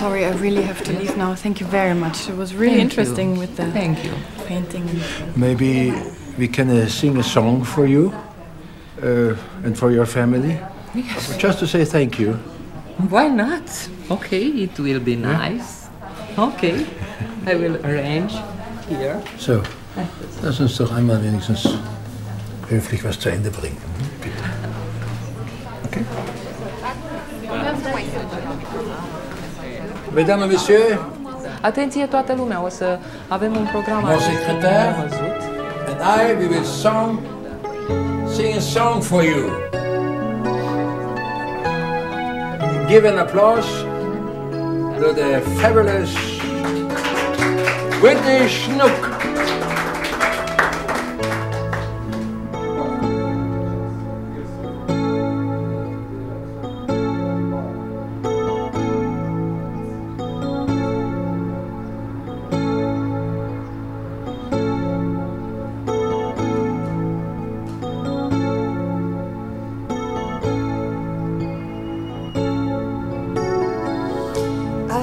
sorry, I really have to leave now. Thank you very much. It was really Thank interesting you. with the Thank you. painting. Maybe we can uh, sing a song for you uh, and for your family. Yes. Just to say thank you. Why not? Okay, it will be nice. Okay, I will arrange here. So, lass uns doch einmal wenigstens höflich was zu Ende bringen. Bitte. Okay? Mesdames et messieurs, Atenție toată lumea, o să avem un program Mon secrétaire. and I, we will song, sing a song for you. Give an applause to the fabulous Whitney Snook.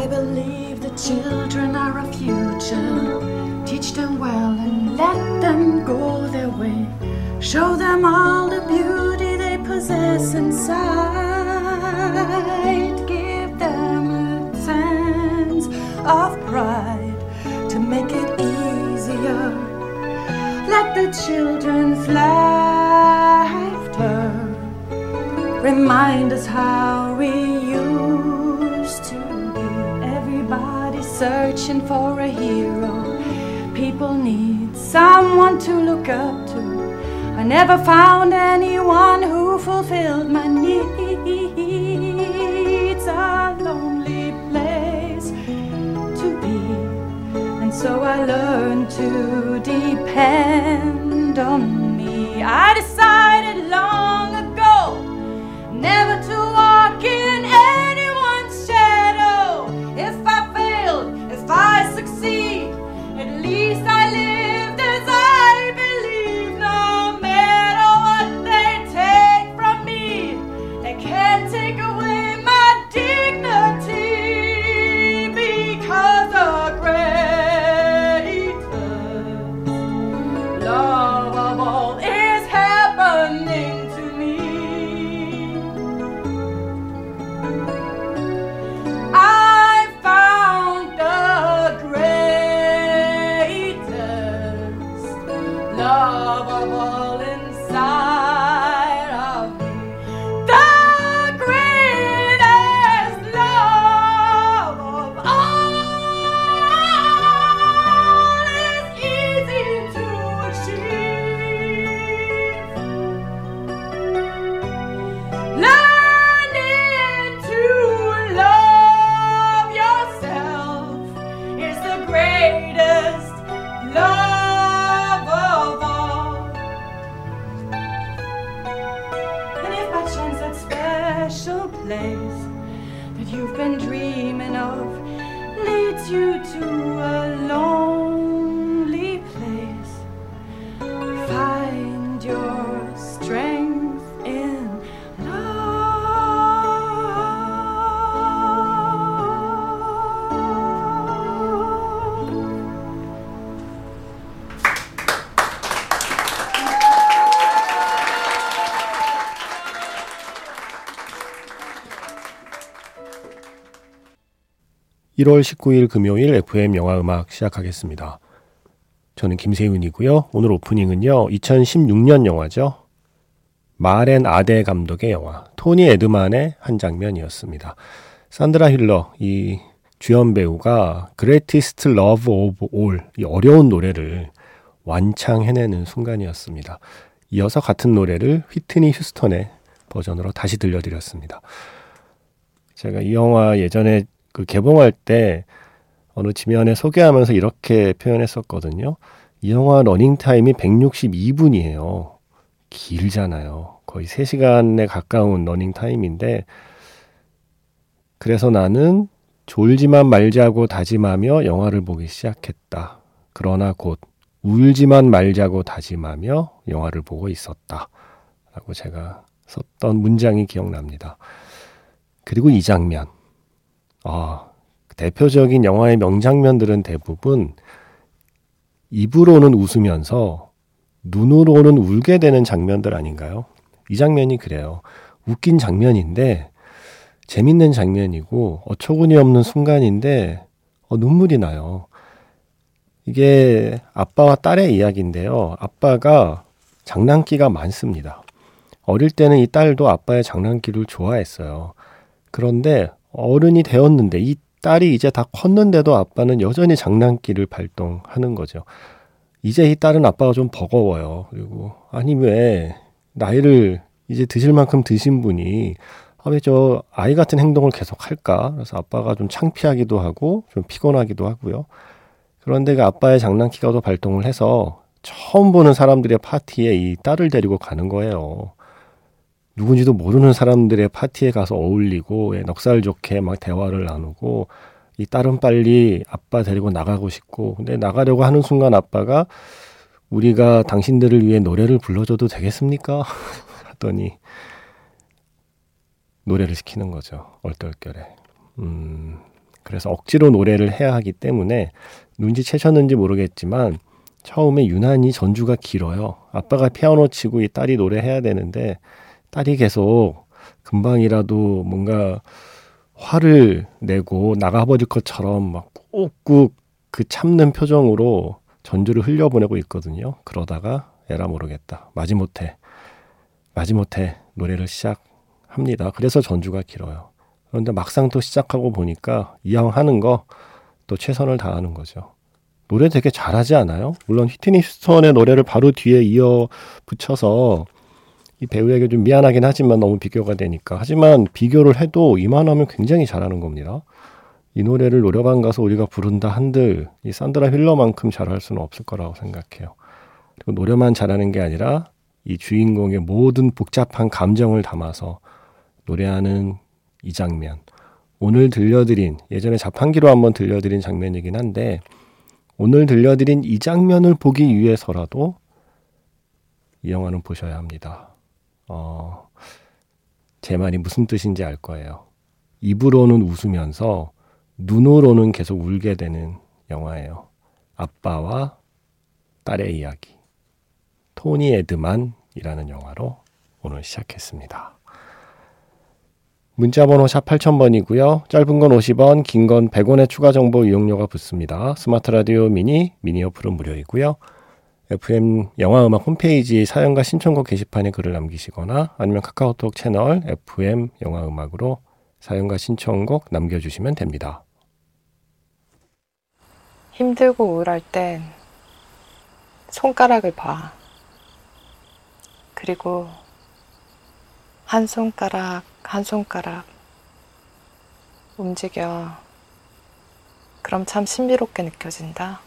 Believe the children are our future. Teach them well and let them go their way. Show them all the beauty they possess inside. Give them a sense of pride to make it easier. Let the children's laughter remind us how we searching for a hero. People need someone to look up to. I never found anyone who fulfilled my needs. A lonely place to be. And so I learned to depend on me. I decided that you've been dreaming of leads you to a lonely 1월 19일 금요일 FM 영화 음악 시작하겠습니다. 저는 김세윤이고요. 오늘 오프닝은요. 2016년 영화죠. 마렌 아데 감독의 영화 토니 에드만의 한 장면이었습니다. 산드라 힐러 이 주연 배우가 Greatest Love of All 이 어려운 노래를 완창 해내는 순간이었습니다. 이어서 같은 노래를 휘트니 휴스턴의 버전으로 다시 들려드렸습니다. 제가 이 영화 예전에 그 개봉할 때 어느 지면에 소개하면서 이렇게 표현했었거든요. 이 영화 러닝타임이 162분이에요. 길잖아요. 거의 3시간에 가까운 러닝타임인데, 그래서 나는 졸지만 말자고 다짐하며 영화를 보기 시작했다. 그러나 곧 울지만 말자고 다짐하며 영화를 보고 있었다. 라고 제가 썼던 문장이 기억납니다. 그리고 이 장면. 아, 대표적인 영화의 명장면들은 대부분 입으로는 웃으면서 눈으로는 울게 되는 장면들 아닌가요? 이 장면이 그래요. 웃긴 장면인데 재밌는 장면이고 어처구니 없는 순간인데 어, 눈물이 나요. 이게 아빠와 딸의 이야기인데요. 아빠가 장난기가 많습니다. 어릴 때는 이 딸도 아빠의 장난기를 좋아했어요. 그런데 어른이 되었는데 이 딸이 이제 다 컸는데도 아빠는 여전히 장난기를 발동하는 거죠. 이제 이 딸은 아빠가 좀 버거워요. 그리고 아니 왜 나이를 이제 드실 만큼 드신 분이 아, 왜저 아이 같은 행동을 계속 할까? 그래서 아빠가 좀 창피하기도 하고 좀 피곤하기도 하고요. 그런데 그 아빠의 장난기가 더 발동을 해서 처음 보는 사람들의 파티에 이 딸을 데리고 가는 거예요. 누군지도 모르는 사람들의 파티에 가서 어울리고 예, 넉살 좋게 막 대화를 나누고 이 딸은 빨리 아빠 데리고 나가고 싶고 근데 나가려고 하는 순간 아빠가 우리가 당신들을 위해 노래를 불러줘도 되겠습니까? 하더니 노래를 시키는 거죠. 얼떨결에. 음, 그래서 억지로 노래를 해야 하기 때문에 눈치채셨는지 모르겠지만 처음에 유난히 전주가 길어요. 아빠가 피아노 치고 이 딸이 노래해야 되는데 딸이 계속 금방이라도 뭔가 화를 내고 나가버릴 것처럼 막 꾹꾹 그 참는 표정으로 전주를 흘려보내고 있거든요. 그러다가 에라 모르겠다. 마지못해 마지못해 노래를 시작합니다. 그래서 전주가 길어요. 그런데 막상 또 시작하고 보니까 이왕 하는 거 또 최선을 다하는 거죠. 노래 되게 잘하지 않아요? 물론 휘트니 휴스턴의 노래를 바로 뒤에 이어 붙여서 이 배우에게 좀 미안하긴 하지만 너무 비교가 되니까. 하지만 비교를 해도 이만하면 굉장히 잘하는 겁니다. 이 노래를 노래방 가서 우리가 부른다 한들 이 산드라 힐러만큼 잘할 수는 없을 거라고 생각해요. 그리고 노래만 잘하는 게 아니라 이 주인공의 모든 복잡한 감정을 담아서 노래하는 이 장면. 오늘 들려드린 예전에 자판기로 한번 들려드린 장면이긴 한데 오늘 들려드린 이 장면을 보기 위해서라도 이 영화는 보셔야 합니다. 어, 제 말이 무슨 뜻인지 알 거예요. 입으로는 웃으면서 눈으로는 계속 울게 되는 영화예요. 아빠와 딸의 이야기. 토니 에드만이라는 영화로 오늘 시작했습니다. 문자번호 샵 8000번이고요. 짧은 건 50원, 긴 건 100원의 추가 정보 이용료가 붙습니다. 스마트 라디오 미니, 미니 어플은 무료이고요. FM 영화음악 홈페이지 사연과 신청곡 게시판에 글을 남기시거나 아니면 카카오톡 채널 FM 영화음악으로 사연과 신청곡 남겨주시면 됩니다. 힘들고 우울할 땐 손가락을 봐. 그리고 한 손가락, 한 손가락 움직여. 그럼 참 신비롭게 느껴진다.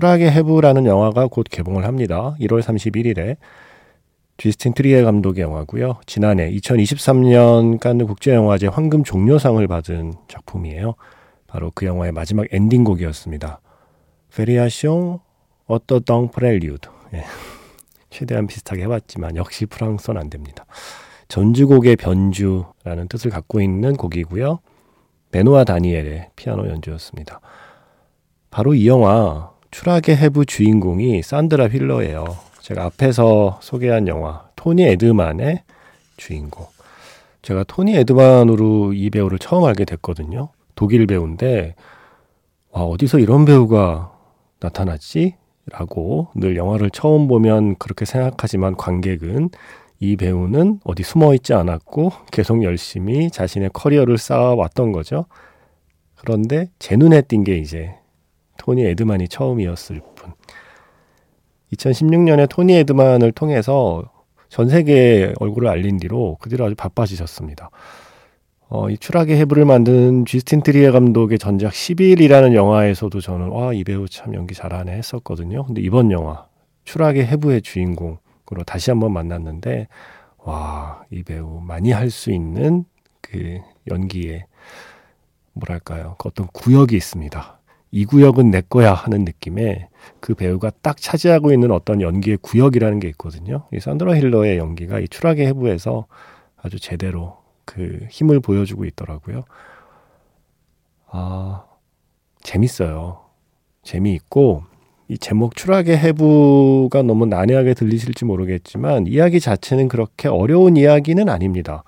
추락의 해부라는 영화가 곧 개봉을 합니다. 1월 31일에 쥐스틴 트리에 감독의 영화고요. 지난해 2023년 칸느 국제영화제 황금 종려상을 받은 작품이에요. 바로 그 영화의 마지막 엔딩곡이었습니다. Variation autour d'un prélude. 예. 최대한 비슷하게 해봤지만 역시 프랑스어는 안 됩니다. 전주곡의 변주라는 뜻을 갖고 있는 곡이고요. 베노아 다니엘의 피아노 연주였습니다. 바로 이 영화 추락의 해부 주인공이 산드라 휠러예요. 제가 앞에서 소개한 영화 토니 에드만의 주인공. 제가 토니 에드만으로 이 배우를 처음 알게 됐거든요. 독일 배우인데 와 어디서 이런 배우가 나타났지? 라고 늘 영화를 처음 보면 그렇게 생각하지만 관객은 이 배우는 어디 숨어 있지 않았고 계속 열심히 자신의 커리어를 쌓아왔던 거죠. 그런데 제 눈에 띈 게 이제 토니 에드만이 처음이었을 뿐. 2016년에 토니 에드만을 통해서 전 세계에 얼굴을 알린 뒤로 그 뒤로 아주 바빠지셨습니다. 어, 이 추락의 해부를 만든 쥐스틴 트리에 감독의 전작 10일이라는 영화에서도 저는 와, 이 배우 참 연기 잘하네 했었거든요. 근데 이번 영화 추락의 해부의 주인공으로 다시 한번 만났는데 와, 이 배우 많이 할 수 있는 그 연기에 뭐랄까요? 그 어떤 구역이 있습니다. 이 구역은 내 거야 하는 느낌에 그 배우가 딱 차지하고 있는 어떤 연기의 구역이라는 게 있거든요. 이 산드라 힐러의 연기가 이 추락의 해부에서 아주 제대로 그 힘을 보여주고 있더라고요. 아, 재밌어요. 재미있고, 이 제목 추락의 해부가 너무 난해하게 들리실지 모르겠지만, 이야기 자체는 그렇게 어려운 이야기는 아닙니다.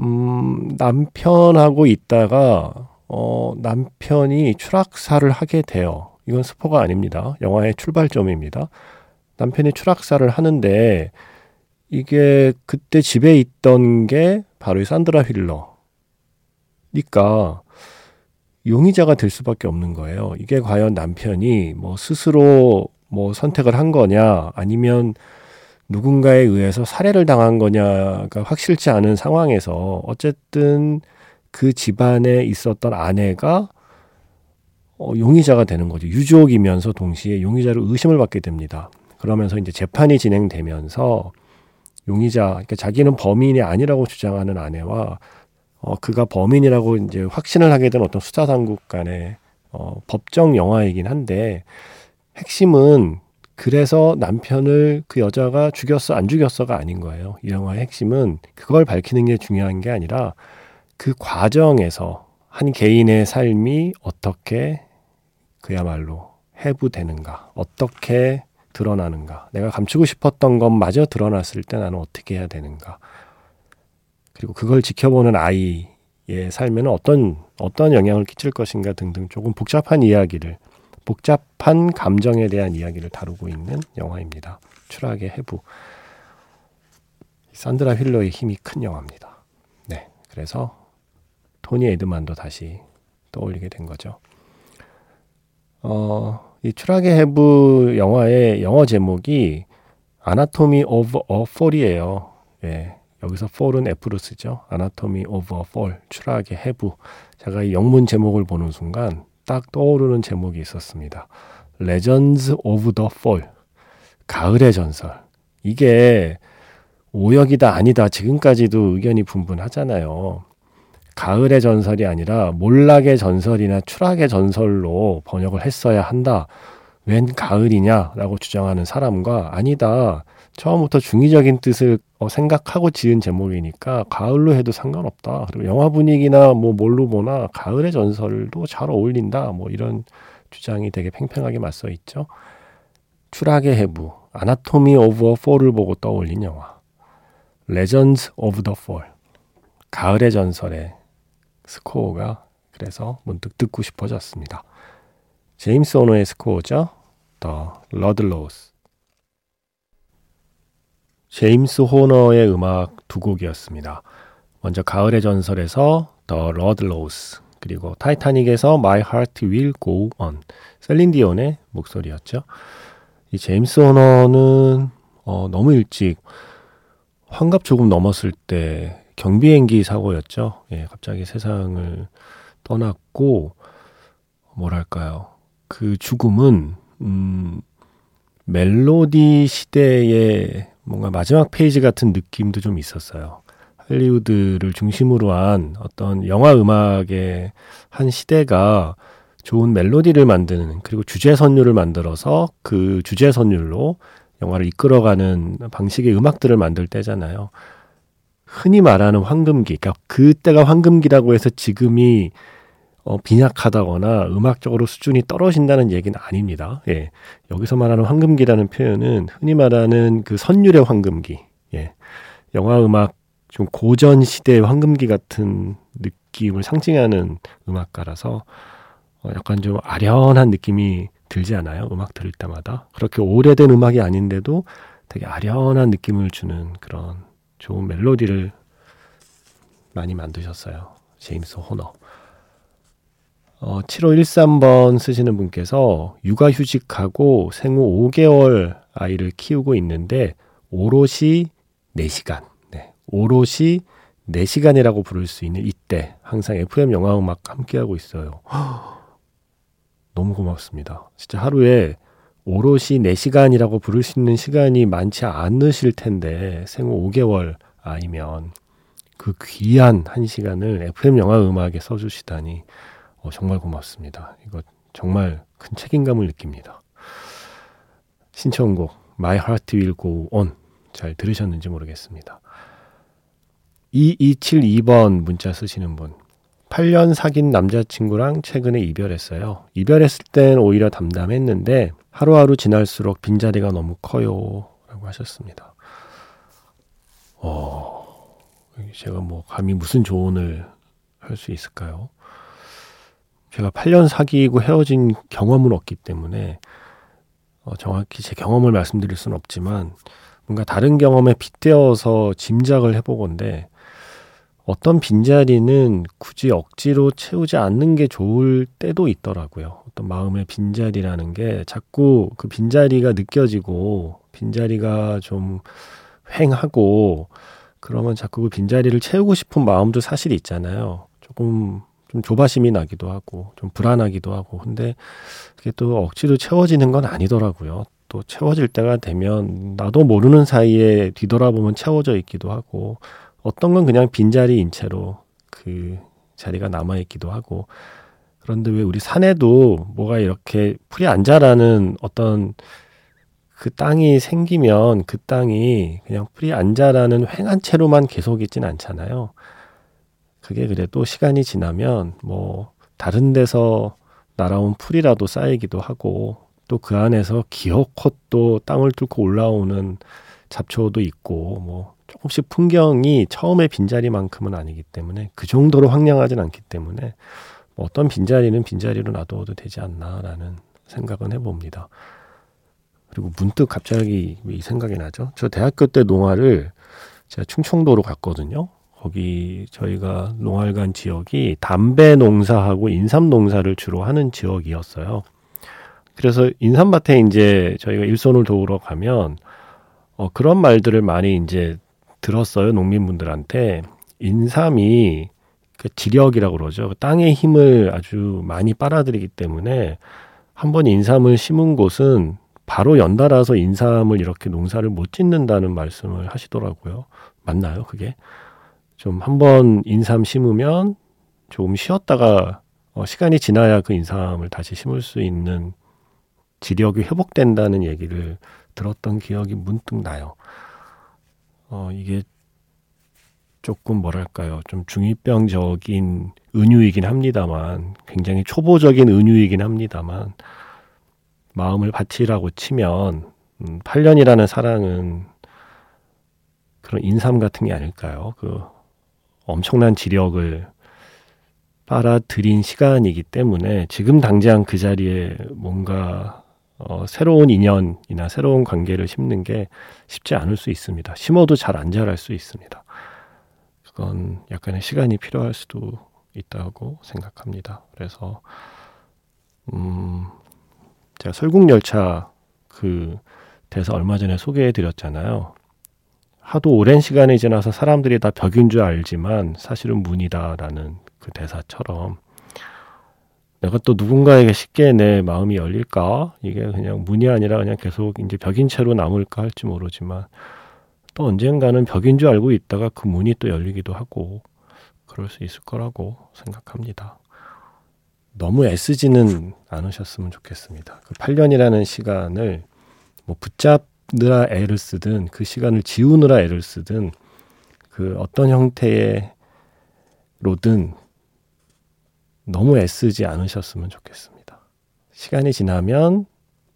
음, 남편하고 있다가, 어, 남편이 추락사를 하게 돼요. 이건 스포가 아닙니다. 영화의 출발점입니다. 남편이 추락사를 하는데, 이게 그때 집에 있던 게 바로 이 산드라 휠러. 니까 용의자가 될 수밖에 없는 거예요. 이게 과연 남편이 뭐 스스로 뭐 선택을 한 거냐 아니면 누군가에 의해서 살해를 당한 거냐가 확실치 않은 상황에서 어쨌든 그 집안에 있었던 아내가 어, 용의자가 되는 거죠. 유족이면서 동시에 용의자로 의심을 받게 됩니다. 그러면서 이제 재판이 진행되면서 용의자, 그러니까 자기는 범인이 아니라고 주장하는 아내와 어, 그가 범인이라고 이제 확신을 하게 된 어떤 수사 당국 간의 어, 법정 영화이긴 한데 핵심은 그래서 남편을 그 여자가 죽였어 안 죽였어가 아닌 거예요. 이 영화의 핵심은 그걸 밝히는 게 중요한 게 아니라 그 과정에서 한 개인의 삶이 어떻게 그야말로 해부되는가, 어떻게 드러나는가? 내가 감추고 싶었던 것마저 드러났을 때 나는 어떻게 해야 되는가? 그리고 그걸 지켜보는 아이의 삶에는 어떤 어떤 영향을 끼칠 것인가 등등 조금 복잡한 이야기를 복잡한 감정에 대한 이야기를 다루고 있는 영화입니다. 추락의 해부. 산드라 휠러의 힘이 큰 영화입니다. 네. 그래서 토니 에드만도 다시 떠올리게 된 거죠. 어, 이 추락의 해부 영화의 영어 제목이 Anatomy of a Fall이에요. 예. 여기서 Fall은 F로 쓰죠. Anatomy of a Fall, 추락의 해부. 제가 이 영문 제목을 보는 순간 딱 떠오르는 제목이 있었습니다. Legends of the Fall. 가을의 전설. 이게 오역이다 아니다 지금까지도 의견이 분분하잖아요. 가을의 전설이 아니라 몰락의 전설이나 추락의 전설로 번역을 했어야 한다. 웬 가을이냐라고 주장하는 사람과 아니다. 처음부터 중의적인 뜻을 어, 생각하고 지은 제목이니까 가을로 해도 상관없다. 그리고 영화 분위기나 뭐 뭘로 보나 가을의 전설도 잘 어울린다. 뭐 이런 주장이 되게 팽팽하게 맞서 있죠. 추락의 해부, Anatomy of a Fall을 보고 떠올린 영화. Legends of the Fall. 가을의 전설의 스코어가 그래서 문득 듣고 싶어졌습니다. 제임스 호너의 스코어죠. The Ludlows. 제임스 호너의 음악 두 곡이었습니다. 먼저 가을의 전설에서 The Ludlows 그리고 타이타닉에서 My Heart Will Go On 셀린 디온의 목소리였죠. 이 제임스 호너는 어, 너무 일찍 환갑 조금 넘었을 때 경비행기 사고였죠. 예, 갑자기 세상을 떠났고 뭐랄까요? 그 죽음은 음, 멜로디 시대의 뭔가 마지막 페이지 같은 느낌도 좀 있었어요. 할리우드를 중심으로 한 어떤 영화 음악의 한 시대가 좋은 멜로디를 만드는 그리고 주제 선율을 만들어서 그 주제 선율로 영화를 이끌어가는 방식의 음악들을 만들 때잖아요. 흔히 말하는 황금기, 그러니까 그때가 황금기라고 해서 지금이 어, 빈약하다거나 음악적으로 수준이 떨어진다는 얘기는 아닙니다. 예. 여기서 말하는 황금기라는 표현은 흔히 말하는 그 선율의 황금기, 예. 영화 음악 좀 고전 시대의 황금기 같은 느낌을 상징하는 음악가라서 어, 약간 좀 아련한 느낌이 들지 않아요? 음악 들을 때마다. 그렇게 오래된 음악이 아닌데도 되게 아련한 느낌을 주는 그런 좋은 멜로디를 많이 만드셨어요. 제임스 호너. 어, 7513번 쓰시는 분께서 육아휴직하고 생후 5개월 아이를 키우고 있는데 오롯이 4시간, 네, 오롯이 4시간이라고 부를 수 있는 이때 항상 FM 영화음악 함께하고 있어요. 너무 고맙습니다. 진짜 하루에 오롯이 4시간이라고 부를 수 있는 시간이 많지 않으실 텐데 생후 5개월 아이면 그 귀한 한 시간을 FM 영화 음악에 써주시다니 어, 정말 고맙습니다. 이거 정말 큰 책임감을 느낍니다. 신청곡 My Heart Will Go On 잘 들으셨는지 모르겠습니다. 2272번 문자 쓰시는 분 8년 사귄 남자친구랑 최근에 이별했어요. 이별했을 땐 오히려 담담했는데 하루하루 지날수록 빈자리가 너무 커요. 라고 하셨습니다. 어, 제가 뭐 감히 무슨 조언을 할 수 있을까요? 제가 8년 사귀고 헤어진 경험은 없기 때문에 어, 정확히 제 경험을 말씀드릴 수는 없지만 뭔가 다른 경험에 빗대어서 짐작을 해보건데 어떤 빈자리는 굳이 억지로 채우지 않는 게 좋을 때도 있더라고요. 어떤 마음의 빈자리라는 게 자꾸 그 빈자리가 느껴지고 빈자리가 좀 횡하고 그러면 자꾸 그 빈자리를 채우고 싶은 마음도 사실 있잖아요. 조금 좀 조바심이 나기도 하고 좀 불안하기도 하고 근데 그게 또 억지로 채워지는 건 아니더라고요. 또 채워질 때가 되면 나도 모르는 사이에 뒤돌아보면 채워져 있기도 하고 어떤 건 그냥 빈자리인 채로 그 자리가 남아있기도 하고 그런데 왜 우리 산에도 뭐가 이렇게 풀이 안 자라는 어떤 그 땅이 생기면 그 땅이 그냥 풀이 안 자라는 횡한 채로만 계속 있진 않잖아요. 그게 그래도 시간이 지나면 뭐 다른 데서 날아온 풀이라도 쌓이기도 하고 또 그 안에서 기어코 또 땅을 뚫고 올라오는 잡초도 있고 뭐 조금씩 풍경이 처음에 빈자리만큼은 아니기 때문에 그 정도로 황량하진 않기 때문에 뭐 어떤 빈자리는 빈자리로 놔둬도 되지 않나라는 생각은 해봅니다. 그리고 문득 갑자기 이 생각이 나죠. 저 대학교 때 농화를 제가 충청도로 갔거든요. 거기 저희가 농활관 지역이 담배 농사하고 인삼 농사를 주로 하는 지역이었어요. 그래서 인삼밭에 이제 저희가 일손을 도우러 가면 어, 그런 말들을 많이 이제 들었어요. 농민분들한테. 인삼이 그 지력이라고 그러죠. 땅의 힘을 아주 많이 빨아들이기 때문에 한 번 인삼을 심은 곳은 바로 연달아서 인삼을 이렇게 농사를 못 짓는다는 말씀을 하시더라고요. 맞나요, 그게? 좀 한 번 인삼 심으면 조금 쉬었다가 어, 시간이 지나야 그 인삼을 다시 심을 수 있는 지력이 회복된다는 얘기를 들었던 기억이 문득 나요. 어, 이게 조금 뭐랄까요. 좀 중이병적인 은유이긴 합니다만, 굉장히 초보적인 은유이긴 합니다만, 마음을 바치라고 치면, 음, 8년이라는 사랑은 그런 인삼 같은 게 아닐까요? 그 엄청난 지력을 빨아들인 시간이기 때문에 지금 당장 그 자리에 뭔가 어, 새로운 인연이나 새로운 관계를 심는 게 쉽지 않을 수 있습니다. 심어도 잘 안 자랄 수 있습니다. 그건 약간의 시간이 필요할 수도 있다고 생각합니다. 그래서 음, 제가 설국열차 그 대사 얼마 전에 소개해 드렸잖아요. 하도 오랜 시간이 지나서 사람들이 다 벽인 줄 알지만 사실은 문이다라는 그 대사처럼 내가 또 누군가에게 쉽게 내 마음이 열릴까? 이게 그냥 문이 아니라 그냥 계속 이제 벽인 채로 남을까 할지 모르지만 또 언젠가는 벽인 줄 알고 있다가 그 문이 또 열리기도 하고 그럴 수 있을 거라고 생각합니다. 너무 애쓰지는 않으셨으면 좋겠습니다. 그 8년이라는 시간을 뭐 붙잡느라 애를 쓰든 그 시간을 지우느라 애를 쓰든 그 어떤 형태의 로든 너무 애쓰지 않으셨으면 좋겠습니다. 시간이 지나면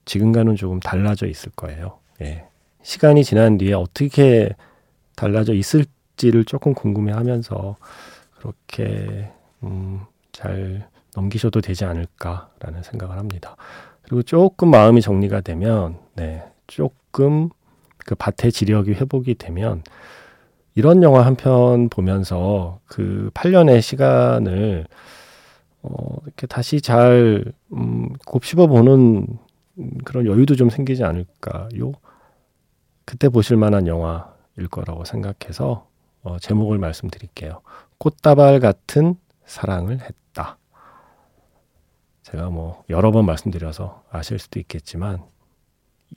지금과는 조금 달라져 있을 거예요. 예. 시간이 지난 뒤에 어떻게 달라져 있을지를 조금 궁금해 하면서 그렇게, 음, 잘 넘기셔도 되지 않을까라는 생각을 합니다. 그리고 조금 마음이 정리가 되면, 네, 조금 그 밭의 지력이 회복이 되면 이런 영화 한 편 보면서 그 8년의 시간을 어, 이렇게 다시 잘 음, 곱씹어 보는 그런 여유도 좀 생기지 않을까요? 그때 보실 만한 영화일 거라고 생각해서 어, 제목을 말씀드릴게요. 꽃다발 같은 사랑을 했다. 제가 뭐 여러 번 말씀드려서 아실 수도 있겠지만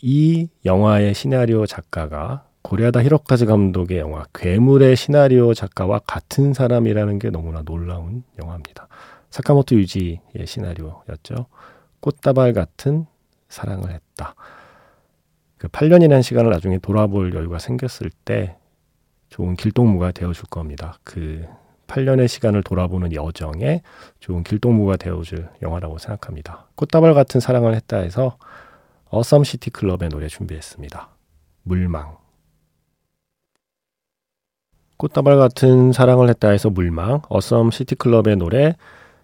이 영화의 시나리오 작가가 고레아다 히로카즈 감독의 영화 괴물의 시나리오 작가와 같은 사람이라는 게 너무나 놀라운 영화입니다. 사카모토 유지의 시나리오였죠. 꽃다발 같은 사랑을 했다. 그 8년이라는 시간을 나중에 돌아볼 여유가 생겼을 때 좋은 길동무가 되어줄 겁니다. 그 8년의 시간을 돌아보는 여정에 좋은 길동무가 되어줄 영화라고 생각합니다. 꽃다발 같은 사랑을 했다 해서 Awesome City Club의 노래 준비했습니다. 물망. 꽃다발 같은 사랑을 했다 해서 물망, Awesome City Club의 노래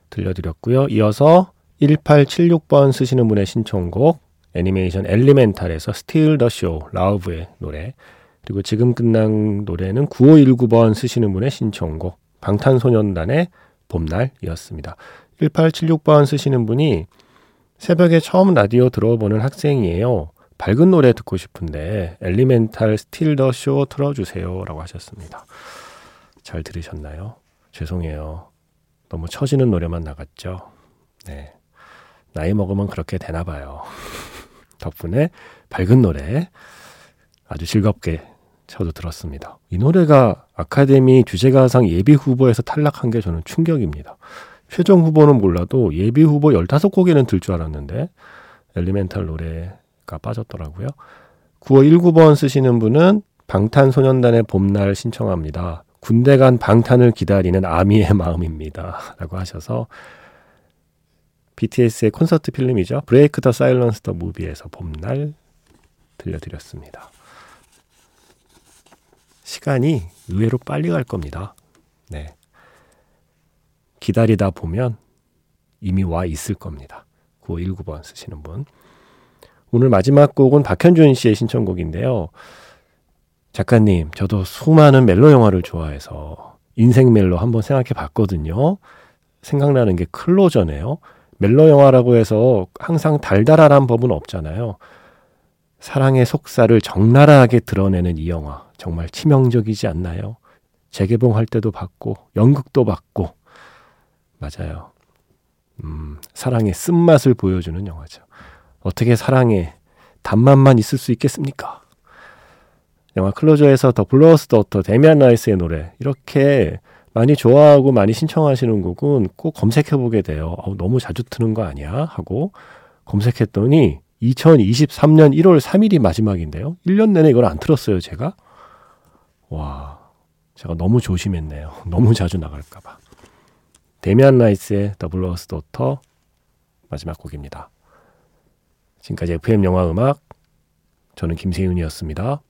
들려드렸고요. 이어서 1876번 쓰시는 분의 신청곡 애니메이션 엘리멘탈에서 Steal the Show Lauv의 노래 그리고 지금 끝난 노래는 9519번 쓰시는 분의 신청곡 방탄소년단의 봄날이었습니다. 1876번 쓰시는 분이 새벽에 처음 라디오 들어보는 학생이에요. 밝은 노래 듣고 싶은데 엘리멘탈 Steal the Show 틀어주세요 라고 하셨습니다. 잘 들으셨나요? 죄송해요. 너무 처지는 노래만 나갔죠. 네. 나이 먹으면 그렇게 되나 봐요. 덕분에 밝은 노래 아주 즐겁게 저도 들었습니다. 이 노래가 아카데미 주제가상 예비 후보에서 탈락한 게 저는 충격입니다. 최종 후보는 몰라도 예비 후보 15곡에는 들 줄 알았는데 엘리멘탈 노래가 빠졌더라고요. 9월 19번 쓰시는 분은 방탄소년단의 봄날 신청합니다. 군대 간 방탄을 기다리는 아미의 마음입니다. 라고 하셔서 BTS의 콘서트 필름이죠. 브레이크 더 사일런스 더 무비에서 봄날 들려드렸습니다. 시간이 의외로 빨리 갈 겁니다. 네. 기다리다 보면 이미 와 있을 겁니다. 9519번 쓰시는 분. 오늘 마지막 곡은 박현준 씨의 신청곡인데요. 작가님, 저도 수많은 멜로 영화를 좋아해서 인생 멜로 한번 생각해 봤거든요. 생각나는 게 클로저네요. 멜로 영화라고 해서 항상 달달한 법은 없잖아요. 사랑의 속살을 적나라하게 드러내는 이 영화 정말 치명적이지 않나요? 재개봉할 때도 봤고 연극도 봤고 맞아요. 음, 사랑의 쓴맛을 보여주는 영화죠. 어떻게 사랑에 단맛만 있을 수 있겠습니까? 영화 클로저에서 The Blower's Daughter 데미안 라이스의 노래 이렇게 많이 좋아하고 많이 신청하시는 곡은 꼭 검색해 보게 돼요. 어, 너무 자주 트는 거 아니야? 하고 검색했더니 2023년 1월 3일이 마지막인데요. 1년 내내 이걸 안 틀었어요, 제가. 와, 제가 너무 조심했네요. 너무 자주 나갈까 봐. 데미안 라이스의 더 블러스 더터 마지막 곡입니다. 지금까지 FM 영화 음악 저는 김세윤이었습니다.